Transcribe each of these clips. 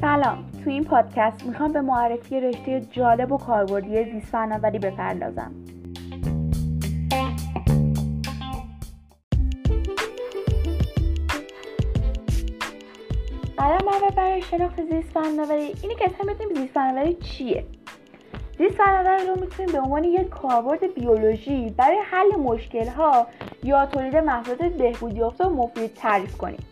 سلام. تو این پادکست می‌خوام به معرفی رشته جالب و کاربردی زیست فناوری بپردازم. قدم اول برای شناخت زیست فناوری اینه که اصلا بدونیم زیست فناوری چیه؟ زیست فناوری رو می‌تونیم به عنوان یک کاربرد بیولوژی برای حل مشکل ها یا تولید محصولات بهبودی یافته مفید تعریف کنیم.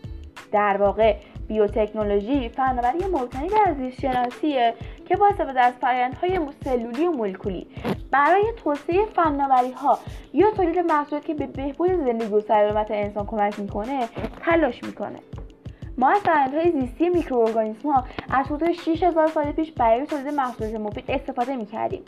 در واقع بیوتکنولوژی فناوری مبتنی بر زیست شناسیه که با استفاده از فرآیندهای سلولی و مولکولی. برای توسعه فناوری ها یا تولید محصولات که به بهبود زندگی و سلامت انسان کمک می‌کنه تلاش می‌کنه. ما از فرآیندهای زیستی میکروارگانیسم ها از حدود 6000 سال پیش برای تولید محصولات مفید استفاده می‌کردیم.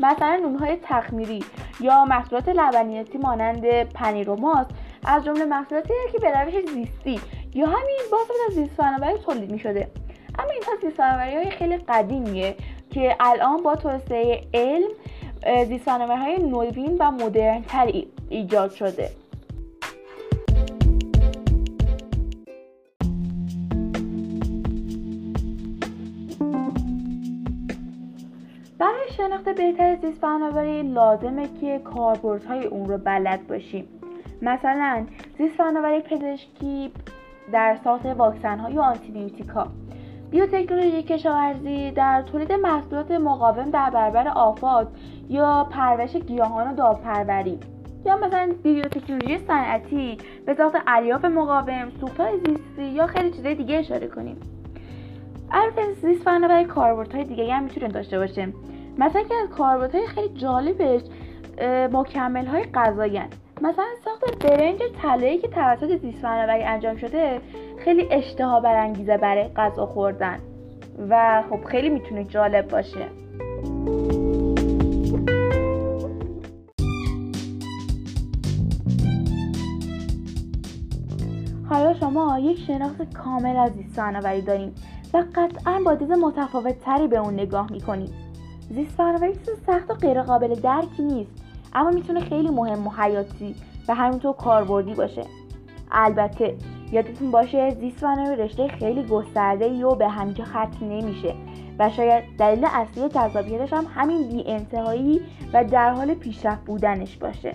مثلا نونهای تخمیری یا محصولات لبنیاتی مانند پنیر و ماست از جمله محصولاتی که به روش زیستی یا همین با استفاده از زیست فناوری تولید می‌شده. اما اینها زیست فناوری های خیلی قدیمیه که الان با توسعه علم زیست فناوری های نوین و مدرنتری ایجاد شده. برای شناخت بهتر زیست فناوری لازمه که کاربردهای اون رو بلد باشیم. مثلا زیست فناوری پزشکی در ساخت واکسن ها یا آنتی بیوتیکا بیوتکنولوژی کشاورزی در تولید محصولات مقاوم در برابر آفات یا پرورش گیاهان و داوپروری. یا مثلا بیوتکنولوژی صنعتی به ساخت الیاف مقاوم سوختهای زیستی یا خیلی چیزای دیگه اشاره کنیم. البته زیست فناوری کاربردهای دیگه هم می‌تونه داشته باشه. مثلا که از کاربردهای خیلی جالبش مکمل های غذایی مثلا ساخت برنج طلایی که توسط زیست فناوری انجام شده خیلی اشتها برانگیزه برای غذا خوردن. و خب خیلی می‌تونه جالب باشه. حالا شما یک شناخت کامل از زیست فناوری داریم و قطعا با دید متفاوت تری به اون نگاه می‌کنید زیست فناوری چیز سخت و غیرقابل درکی نیست. اما می‌تونه خیلی مهم و حیاتی و همینطور کاربردی باشه. البته یادتون باشه زیست فناوری رشته خیلی گسترده و به همینجا ختم نمیشه و شاید دلیل اصلی جذابیتش هم همین بی انتهایی و در حال پیشرفت بودنش باشه.